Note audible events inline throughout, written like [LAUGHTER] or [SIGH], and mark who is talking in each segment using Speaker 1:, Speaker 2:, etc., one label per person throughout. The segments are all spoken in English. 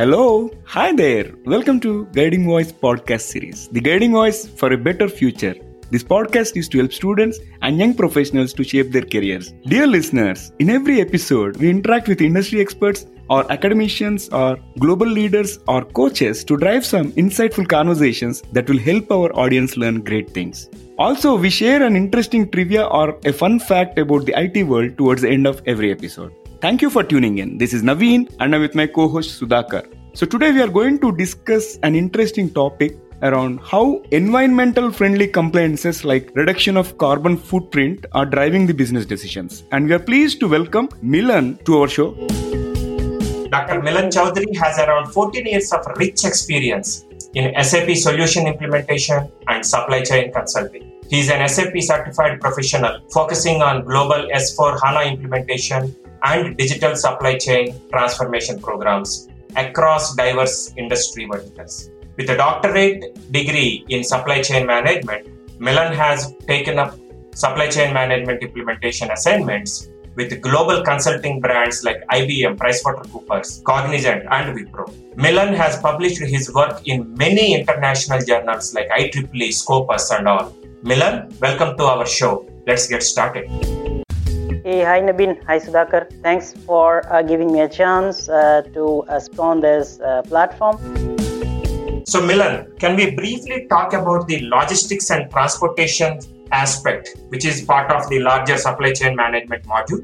Speaker 1: Hello, hi there. Welcome to Guiding Voice podcast series, the guiding voice for a better future. This podcast is to help students and young professionals to shape their careers. Dear listeners, in every episode, we interact with industry experts or academicians or global leaders or coaches to drive some insightful conversations that will help our audience learn great things. Also, we share an interesting trivia or a fun fact about the IT world towards the end of every episode. Thank you for tuning in. This is Naveen and I'm with my co-host Sudhakar. So today we are going to discuss an interesting topic around how environmental friendly compliances like reduction of carbon footprint are driving the business decisions. And we are pleased to welcome Milan to our show.
Speaker 2: Dr. Milan Chowdhury has around 14 years of rich experience in SAP solution implementation and supply chain consulting. He is an SAP certified professional focusing on global S4 HANA implementation and digital supply chain transformation programs across diverse industry verticals. With a doctorate degree in supply chain management, Milan has taken up supply chain management implementation assignments with global consulting brands like IBM, PricewaterhouseCoopers, Cognizant, and Wipro. Milan has published his work in many international journals like IEEE, Scopus, and all. Milan, welcome to our show. Let's get started.
Speaker 3: Hey, hi Nabin, hi Sudhakar. Thanks for uh, giving me a chance uh, to uh, spawn this uh, platform.
Speaker 2: So, Milan, can we briefly talk about the logistics and transportation aspect, which is part of the larger supply chain management module?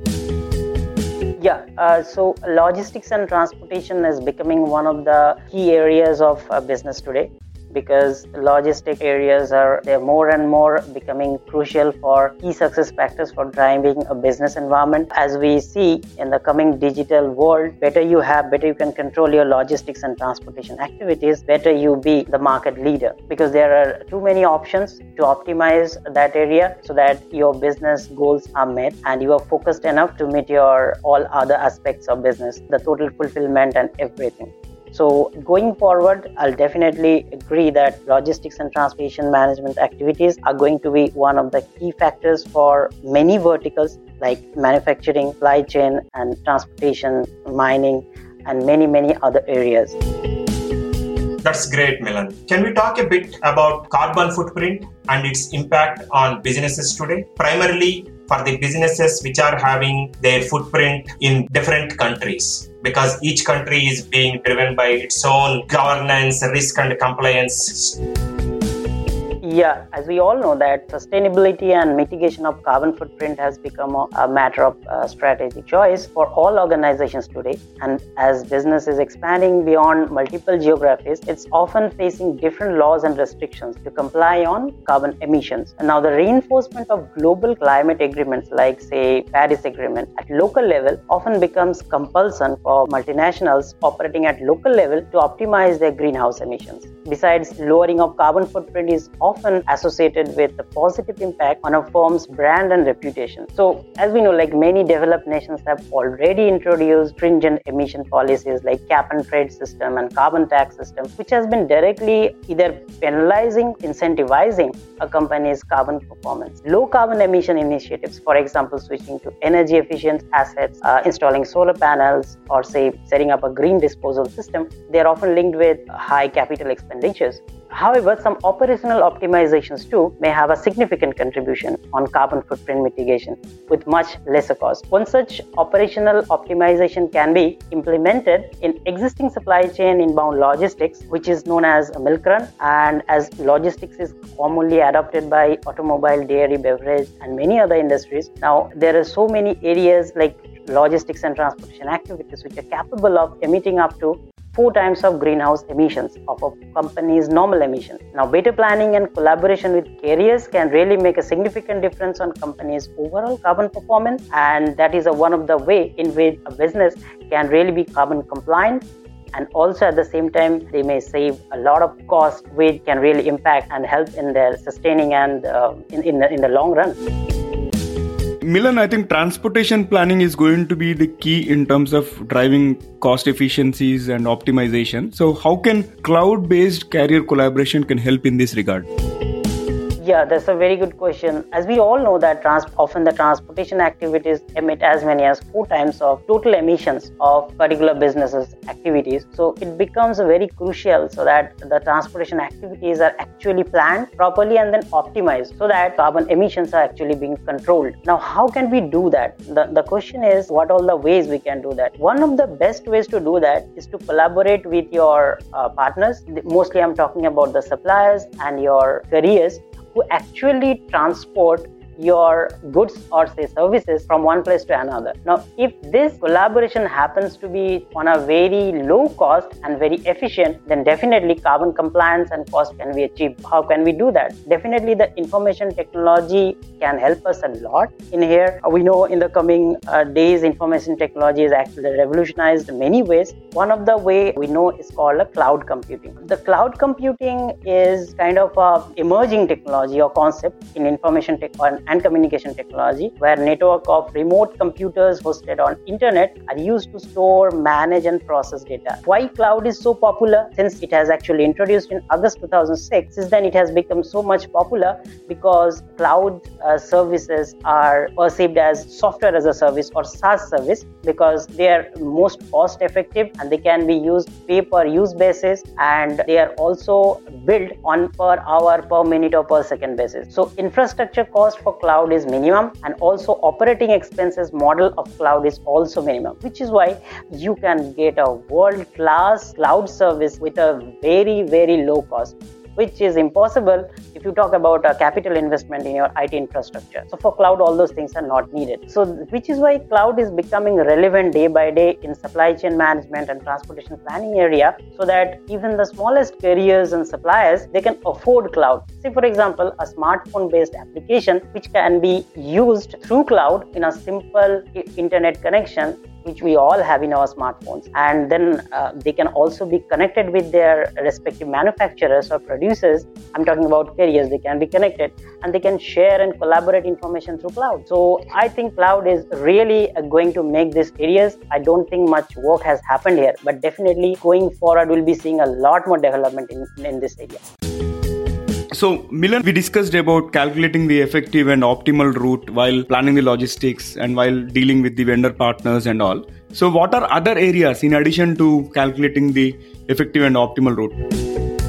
Speaker 3: Yeah, uh, so logistics and transportation is becoming one of the key areas of uh, business today because logistic areas are they're more and more becoming crucial for key success factors for driving a business environment. As we see in the coming digital world better you have better you can control your logistics and transportation activities better you be the market leader. Because there are too many options to optimize that area so that your business goals are met and you are focused enough to meet your all other aspects of business the total fulfillment and everything so, going forward, I'll definitely agree that logistics and transportation management activities are going to be one of the key factors for many verticals like manufacturing, supply chain, and transportation, mining, and many, many other areas.
Speaker 2: That's great, Milan. Can we talk a bit about carbon footprint and its impact on businesses today? Primarily, for the businesses which are having their footprint in different countries because each country is being driven by its own governance, risk, and compliance
Speaker 3: yeah, as we all know that sustainability and mitigation of carbon footprint has become a, a matter of uh, strategic choice for all organizations today. And as business is expanding beyond multiple geographies, it's often facing different laws and restrictions to comply on carbon emissions. And now the reinforcement of global climate agreements like say Paris Agreement at local level often becomes compulsion for multinationals operating at local level to optimize their greenhouse emissions. Besides, lowering of carbon footprint is often often associated with the positive impact on a firm's brand and reputation. So, as we know, like many developed nations have already introduced stringent emission policies like cap and trade system and carbon tax system, which has been directly either penalizing, incentivizing a company's carbon performance. Low carbon emission initiatives, for example, switching to energy efficient assets, uh, installing solar panels, or say setting up a green disposal system, they are often linked with high capital expenditures. However, some operational optimizations too may have a significant contribution on carbon footprint mitigation with much lesser cost. One such operational optimization can be implemented in existing supply chain inbound logistics, which is known as a milk run, and as logistics is commonly adopted by automobile, dairy, beverage, and many other industries. Now, there are so many areas like logistics and transportation activities which are capable of emitting up to four times of greenhouse emissions of a company's normal emission. Now, better planning and collaboration with carriers can really make a significant difference on company's overall carbon performance, and that is a, one of the way in which a business can really be carbon compliant and also at the same time they may save a lot of cost which can really impact and help in their sustaining and uh, in, in, the, in the long run
Speaker 1: Milan, I think transportation planning is going to be the key in terms of driving cost efficiencies and optimization. So, how can cloud-based carrier collaboration can help in this regard?
Speaker 3: Yeah, that's a very good question. As we all know that trans- often the transportation activities emit as many as four times of total emissions of particular businesses activities. So it becomes very crucial so that the transportation activities are actually planned properly and then optimized so that carbon emissions are actually being controlled. Now, how can we do that? The, the question is what all the ways we can do that. One of the best ways to do that is to collaborate with your uh, partners. Mostly, I'm talking about the suppliers and your carriers who actually transport your goods or say services from one place to another. Now, if this collaboration happens to be on a very low cost and very efficient, then definitely carbon compliance and cost can be achieved. How can we do that? Definitely the information technology can help us a lot in here. We know in the coming uh, days, information technology is actually revolutionized many ways. One of the way we know is called a cloud computing. The cloud computing is kind of a emerging technology or concept in information tech and communication technology where network of remote computers hosted on internet are used to store manage and process data. Why cloud is so popular? Since it has actually introduced in august 2006 since then it has become so much popular because cloud uh, services are perceived as software as a service or saas service because they are most cost effective and they can be used pay per use basis and they are also built on per hour per minute or per second basis. So infrastructure cost for cloud is minimum and also operating expenses model of cloud is also minimum which is why you can get a world class cloud service with a very very low cost which is impossible if you talk about a capital investment in your IT infrastructure. So for cloud, all those things are not needed. So which is why cloud is becoming relevant day by day in supply chain management and transportation planning area, so that even the smallest carriers and suppliers they can afford cloud. Say for example, a smartphone-based application which can be used through cloud in a simple internet connection which we all have in our smartphones. And then uh, they can also be connected with their respective manufacturers or producers. I'm talking about carriers they can be connected and they can share and collaborate information through cloud. So i think cloud is really uh, going to make this areas. I don't think much work has happened here but definitely going forward we'll be seeing a lot more development in, in this area
Speaker 1: so, Milan, we discussed about calculating the effective and optimal route while planning the logistics and while dealing with the vendor partners and all. So, what are other areas in addition to calculating the effective and optimal route?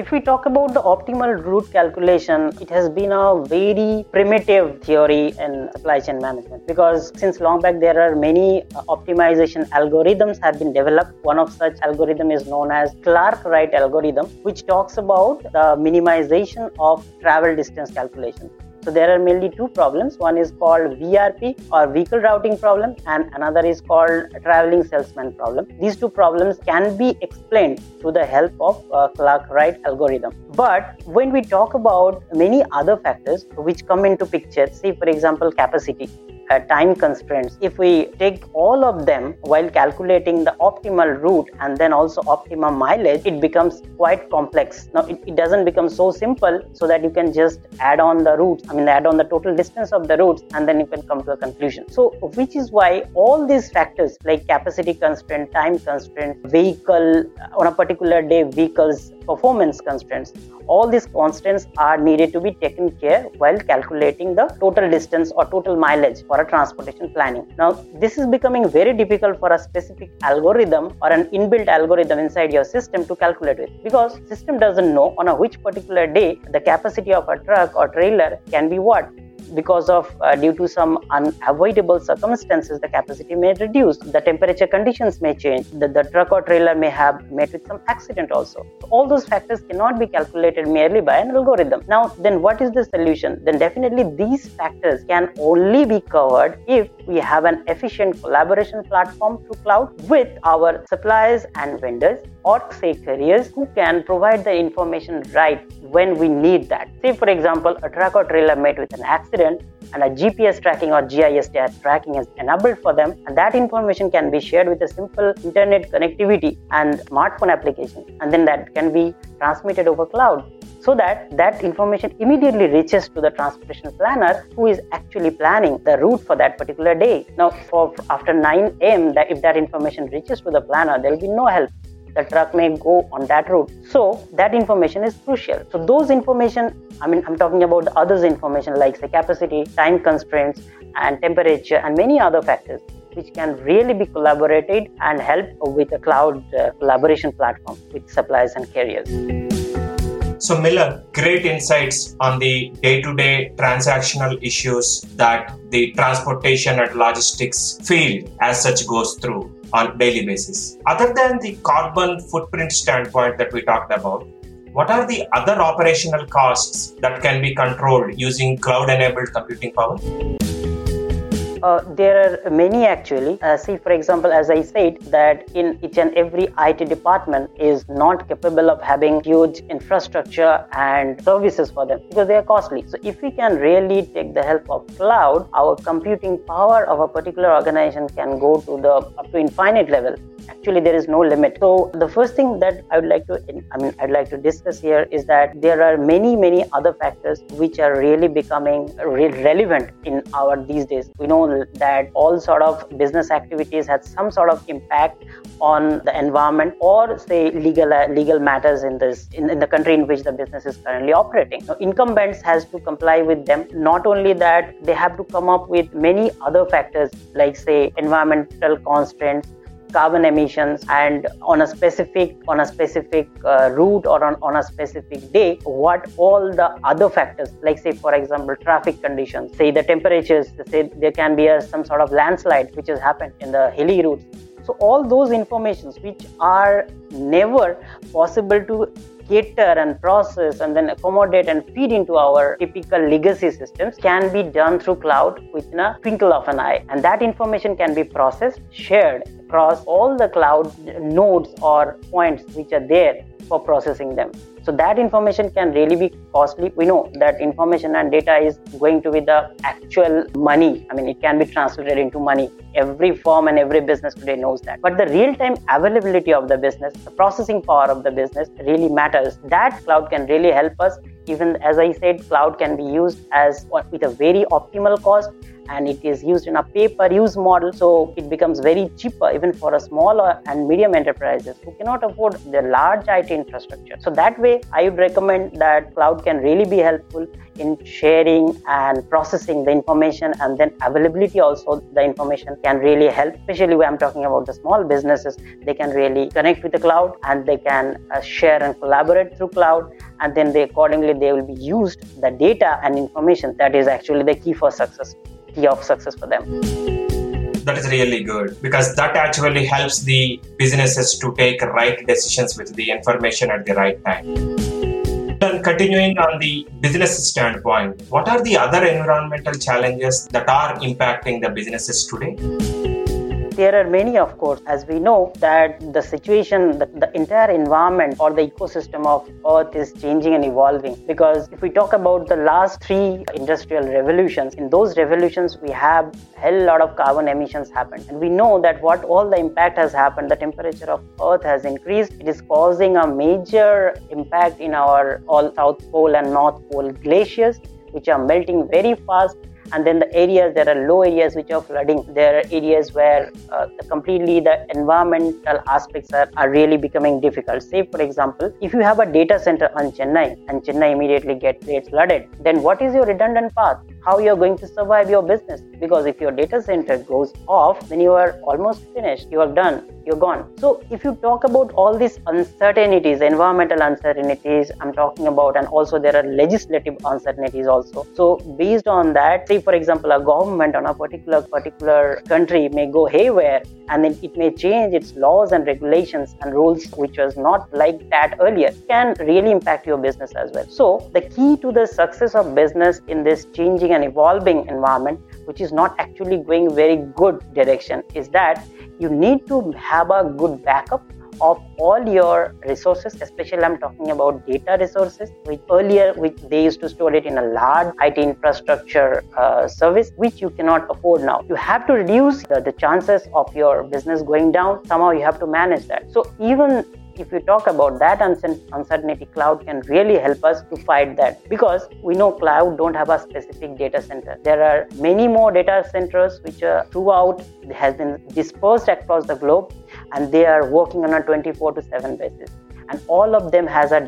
Speaker 3: If we talk about the optimal route calculation, it has been a very primitive theory in supply chain management because since long back there are many uh, optimization algorithms have been developed. One of such algorithm is known as Clarke-Wright algorithm, which talks about the minimization of travel distance calculation. So there are mainly two problems. One is called VRP or vehicle routing problem and another is called traveling salesman problem. These two problems can be explained through the help of uh, Clarke-Wright algorithm. But when we talk about many other factors which come into picture, say for example capacity, uh, time constraints, if we take all of them while calculating the optimal route and then also optimum mileage, it becomes quite complex. Now, it, it doesn't become so simple so that you can just add on the routes, I mean, add on the total distance of the routes and then you can come to a conclusion. So, which is why all these factors like capacity constraint, time constraint, vehicle, on a particular day, vehicles performance constraints. All these constraints are needed to be taken care while calculating the total distance or total mileage for transportation planning. Now, this is becoming very difficult for a specific algorithm or an inbuilt algorithm inside your system to calculate with because system doesn't know on a which particular day the capacity of a truck or trailer can be what because of uh, due to some unavoidable circumstances the capacity may reduce the temperature conditions may change the, the truck or trailer may have met with some accident also. All those factors cannot be calculated merely by an algorithm. Now then what is the solution? Then definitely these factors can only be covered if we have an efficient collaboration platform through cloud with our suppliers and vendors or say carriers who can provide the information right when we need that. Say, for example, a truck or trailer met with an accident and a GPS tracking or GIS tracking is enabled for them, and that information can be shared with a simple internet connectivity and smartphone application, and then that can be transmitted over cloud. So that that information immediately reaches to the transportation planner who is actually planning the route for that particular day. Now for after 9 am that if that information reaches to the planner there will be no help the truck may go on that route. So that information is crucial. So those information i mean i'm talking about the others information like say capacity time constraints and temperature and many other factors which can really be collaborated and help with a cloud uh, collaboration platform with suppliers and carriers.
Speaker 2: So, Milan, great insights on the day to day transactional issues that the transportation and logistics field as such goes through on a daily basis. Other than the carbon footprint standpoint that we talked about, what are the other operational costs that can be controlled using cloud enabled computing power?
Speaker 3: Uh, there are many actually. Uh, see, for example, as I said, that in each and every IT department is not capable of having huge infrastructure and services for them because they are costly. So, if we can really take the help of cloud, our computing power of a particular organization can go to the up to infinite level actually there is no limit. So the first thing that i would like to i mean i'd like to discuss here is that there are many many other factors which are really becoming re- relevant in our these days. We know that all sort of business activities has some sort of impact on the environment or say legal uh, legal matters in this in, in the country in which the business is currently operating. Now, incumbents has to comply with them. Not only that they have to come up with many other factors like say environmental constraints carbon emissions and on a specific on a specific uh, route or on, on a specific day what all the other factors like say for example traffic conditions say the temperatures say there can be a, some sort of landslide which has happened in the hilly routes. So all those informations which are never possible to cater and process and then accommodate and feed into our typical legacy systems can be done through cloud within a twinkle of an eye and that information can be processed shared across all the cloud nodes or points which are there for processing them. So that information can really be costly. We know that information and data is going to be the actual money. I mean, it can be translated into money. Every firm and every business today knows that. But the real-time availability of the business, the processing power of the business really matters. That cloud can really help us. Even as I said, cloud can be used as with a very optimal cost and it is used in a pay per use model so it becomes very cheaper even for a small and medium enterprises who cannot afford the large IT infrastructure. So that way I would recommend that cloud can really be helpful in sharing and processing the information and then availability also the information can really help. Especially when i'm talking about the small businesses they can really connect with the cloud and they can uh, share and collaborate through cloud and then they accordingly they will be used the data and information that is actually the key for success key of success for them.
Speaker 2: That is really good because that actually helps the businesses to take right decisions with the information at the right time. And continuing on the business standpoint what are the other environmental challenges that are impacting the businesses today
Speaker 3: there are many, of course, as we know that the situation, the, the entire environment or the ecosystem of Earth is changing and evolving. Because if we talk about the last three industrial revolutions, in those revolutions we have a hell lot of carbon emissions happened, and we know that what all the impact has happened, the temperature of Earth has increased. It is causing a major impact in our all South Pole and North Pole glaciers, which are melting very fast and then the areas there are low areas which are flooding. There are areas where uh, completely the environmental aspects are, are really becoming difficult. Say for example if you have a data center on chennai and chennai immediately gets, gets flooded then what is your redundant path how you are going to survive your business. Because if your data center goes off then you are almost finished. You are done. You're gone. So if you talk about all these uncertainties environmental uncertainties i'm talking about and also there are legislative uncertainties also. So based on that say for example a government on a particular particular country may go haywire and then it may change its laws and regulations and rules which was not like that earlier can really impact your business as well. So the key to the success of business in this changing and evolving environment which is not actually going very good direction is that you need to have a good backup of all your resources especially i'm talking about data resources. Which earlier which they used to store it in a large it infrastructure uh, service which you cannot afford now. You have to reduce the, the chances of your business going down. Somehow you have to manage that. So even if you talk about that uncertainty cloud can really help us to fight that. Because we know cloud don't have a specific data center. There are many more data centers which are throughout has been dispersed across the globe and they are working on a 24 to 7 basis and all of them has a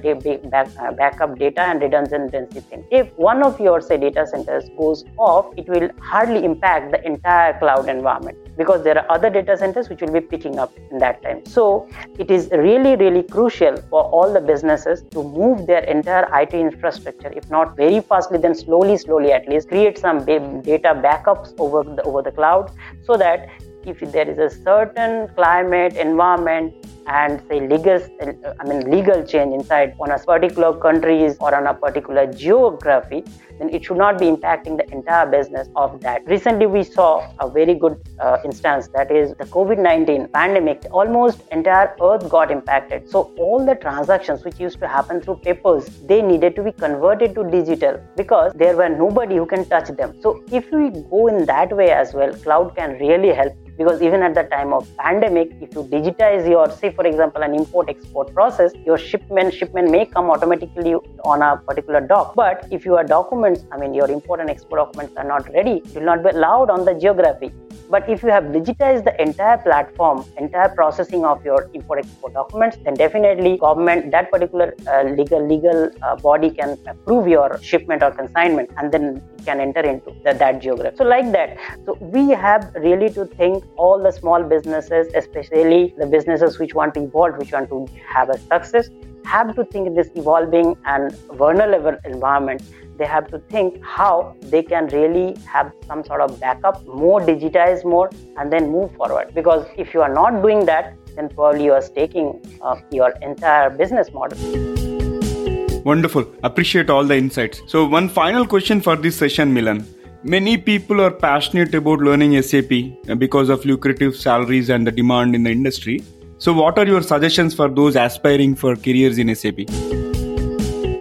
Speaker 3: back, uh, backup data and redundancy thing. If one of your say data centers goes off, it will hardly impact the entire cloud environment because there are other data centers which will be picking up in that time. So it is really, really crucial for all the businesses to move their entire IT infrastructure, if not very fastly, then slowly, slowly at least, create some data backups over the over the cloud so that if there is a certain climate environment and say legal i mean legal change inside on a particular countries or on a particular geography it should not be impacting the entire business of that. Recently we saw a very good uh, instance that is the covid-19 pandemic. Almost entire earth got impacted. So all the transactions which used to happen through papers they needed to be converted to digital because there were nobody who can touch them. So if we go in that way as well cloud can really help because even at the time of pandemic if you digitize your say for example an import export process your shipment shipment may come automatically on a particular dock. But if your documents i mean your import and export documents are not ready. You will not be allowed on the geography. But if you have digitized the entire platform entire processing of your import export documents then definitely government that particular uh, legal legal uh, body can approve your shipment or consignment and then can enter into the, that geography. So like that. So we have really to think all the small businesses, especially the businesses which want to evolve, which want to have a success, have to think in this evolving and vulnerable environment. They have to think how they can really have some sort of backup, more digitize more, and then move forward. Because if you are not doing that, then probably you are staking uh, your entire business model.
Speaker 1: Wonderful. Appreciate all the insights. So, one final question for this session, Milan. Many people are passionate about learning SAP because of lucrative salaries and the demand in the industry. So, what are your suggestions for those aspiring for careers in SAP?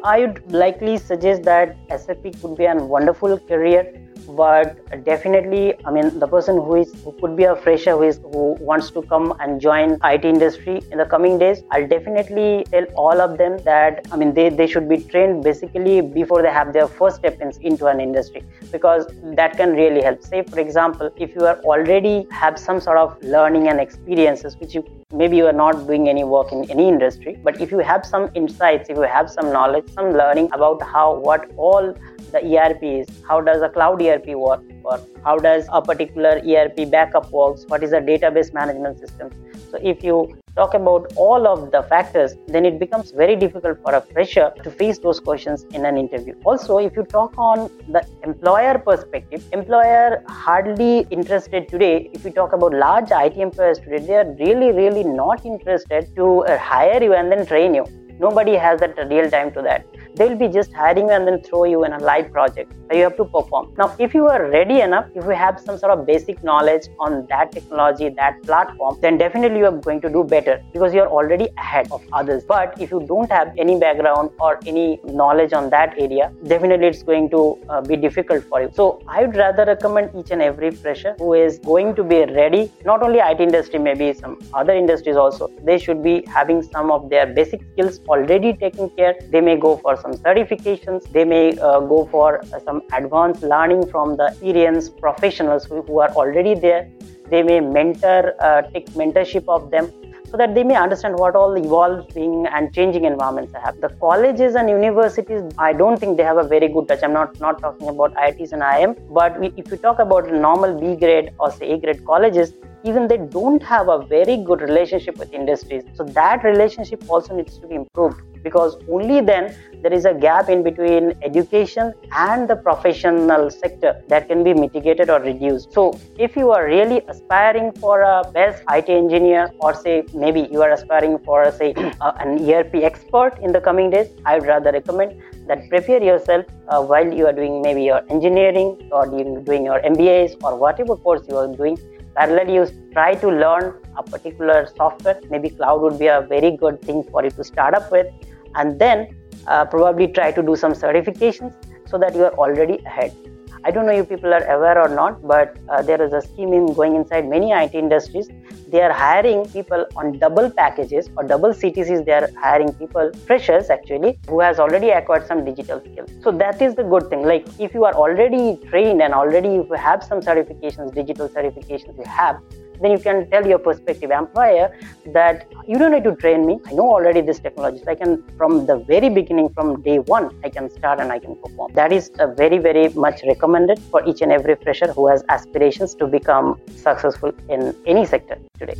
Speaker 3: I would likely suggest that SAP could be a wonderful career but definitely i mean the person who is who could be a fresher who is who wants to come and join it industry in the coming days i'll definitely tell all of them that i mean they, they should be trained basically before they have their first step in, into an industry because that can really help. Say for example if you are already have some sort of learning and experiences which you maybe you are not doing any work in any industry but if you have some insights if you have some knowledge some learning about how what all the ERP is, how does a cloud ERP work, or how does a particular ERP backup works, what is a database management system. So if you talk about all of the factors, then it becomes very difficult for a fresher to face those questions in an interview. Also, if you talk on the employer perspective, employer hardly interested today. If you talk about large IT employers today, they are really, really not interested to uh, hire you and then train you. Nobody has that real time to that they'll be just hiring you and then throw you in a live project you have to perform. Now, if you are ready enough, if you have some sort of basic knowledge on that technology, that platform, then definitely you are going to do better because you're already ahead of others. But if you don't have any background or any knowledge on that area, definitely it's going to uh, be difficult for you. So I would rather recommend each and every fresher who is going to be ready, not only IT industry, maybe some other industries also, they should be having some of their basic skills already taken care. They may go for some certifications. They may uh, go for uh, some advanced learning from the experienced professionals who, who, are already there. They may mentor, uh, take mentorship of them so that they may understand what all the evolving and changing environments have. The colleges and universities, I don't think they have a very good touch. I'm not, not talking about IITs and IIM, but we, if you talk about normal B grade or say A grade colleges, even they don't have a very good relationship with industries. So that relationship also needs to be improved because only then there is a gap in between education and the professional sector that can be mitigated or reduced. So, if you are really aspiring for a best IT engineer, or say maybe you are aspiring for say [CLEARS THROAT] an ERP expert in the coming days, I would rather recommend that prepare yourself uh, while you are doing maybe your engineering or doing your MBAs or whatever course you are doing. Parallel, you try to learn a particular software. Maybe cloud would be a very good thing for you to start up with and then uh, probably try to do some certifications so that you are already ahead. I don't know if people are aware or not, but uh, there is a scheme in going inside many IT industries. They are hiring people on double packages or double CTCs. They are hiring people, freshers actually, who has already acquired some digital skills. So that is the good thing. Like if you are already trained and already you have some certifications, digital certifications you have, then you can tell your prospective employer that you don't need to train me. I know already this technology. I can, from the very beginning, from day one, I can start and I can perform. That is a very, very much recommended for each and every fresher who has aspirations to become successful in any sector today.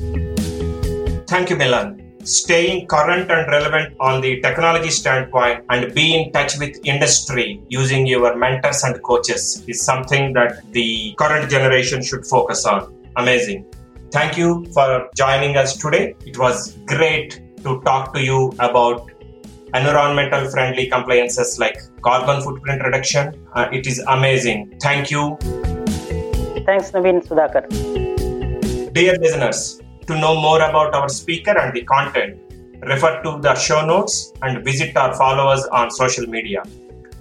Speaker 2: Thank you, Milan staying current and relevant on the technology standpoint and be in touch with industry using your mentors and coaches is something that the current generation should focus on. Amazing. Thank you for joining us today. It was great to talk to you about environmental friendly compliances like carbon footprint reduction. Uh, it is amazing. Thank you.
Speaker 3: Thanks, Naveen Sudhakar.
Speaker 2: Dear listeners, to know more about our speaker and the content, refer to the show notes and visit our followers on social media.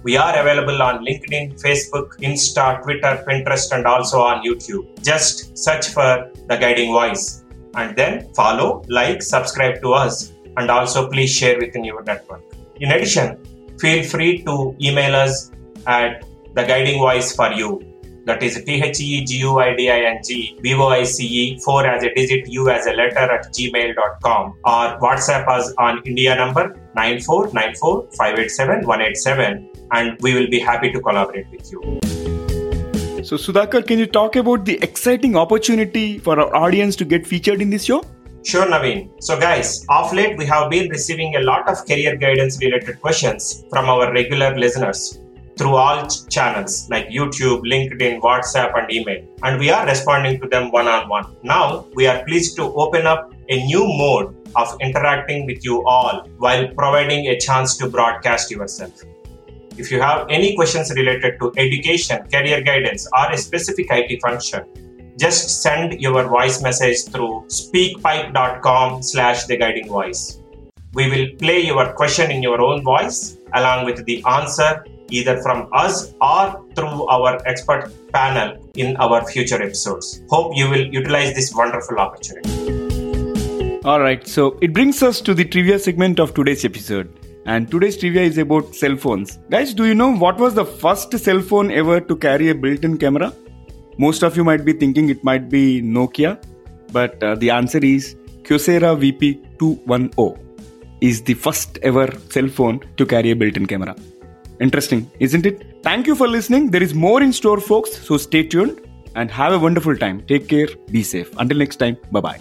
Speaker 2: We are available on LinkedIn, Facebook, Insta, Twitter, Pinterest, and also on YouTube. Just search for The Guiding Voice and then follow, like, subscribe to us, and also please share within your network. In addition, feel free to email us at The Guiding Voice for You that is T-H-E-G-U-I-D-I-N-G V-O-I-C-E 4 as a digit, U as a letter at gmail.com or WhatsApp us on India number 9494 and we will be happy to collaborate with you.
Speaker 1: So Sudhakar, can you talk about the exciting opportunity for our audience to get featured in this show?
Speaker 2: Sure, Naveen. So, guys, off late we have been receiving a lot of career guidance related questions from our regular listeners through all channels like YouTube, LinkedIn, WhatsApp, and email. And we are responding to them one on one. Now, we are pleased to open up a new mode of interacting with you all while providing a chance to broadcast yourself. If you have any questions related to education, career guidance, or a specific IT function, just send your voice message through speakpipe.com slash the guiding voice. We will play your question in your own voice along with the answer either from us or through our expert panel in our future episodes. Hope you will utilize this wonderful opportunity.
Speaker 1: All right, so it brings us to the trivia segment of today's episode. And today's trivia is about cell phones. Guys, do you know what was the first cell phone ever to carry a built in camera? Most of you might be thinking it might be Nokia, but uh, the answer is Kyocera VP210 is the first ever cell phone to carry a built in camera. Interesting, isn't it? Thank you for listening. There is more in store, folks, so stay tuned and have a wonderful time. Take care, be safe. Until next time, bye bye.